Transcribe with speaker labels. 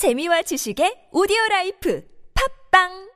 Speaker 1: 재미와 지식의 오디오 라이프. 팝빵!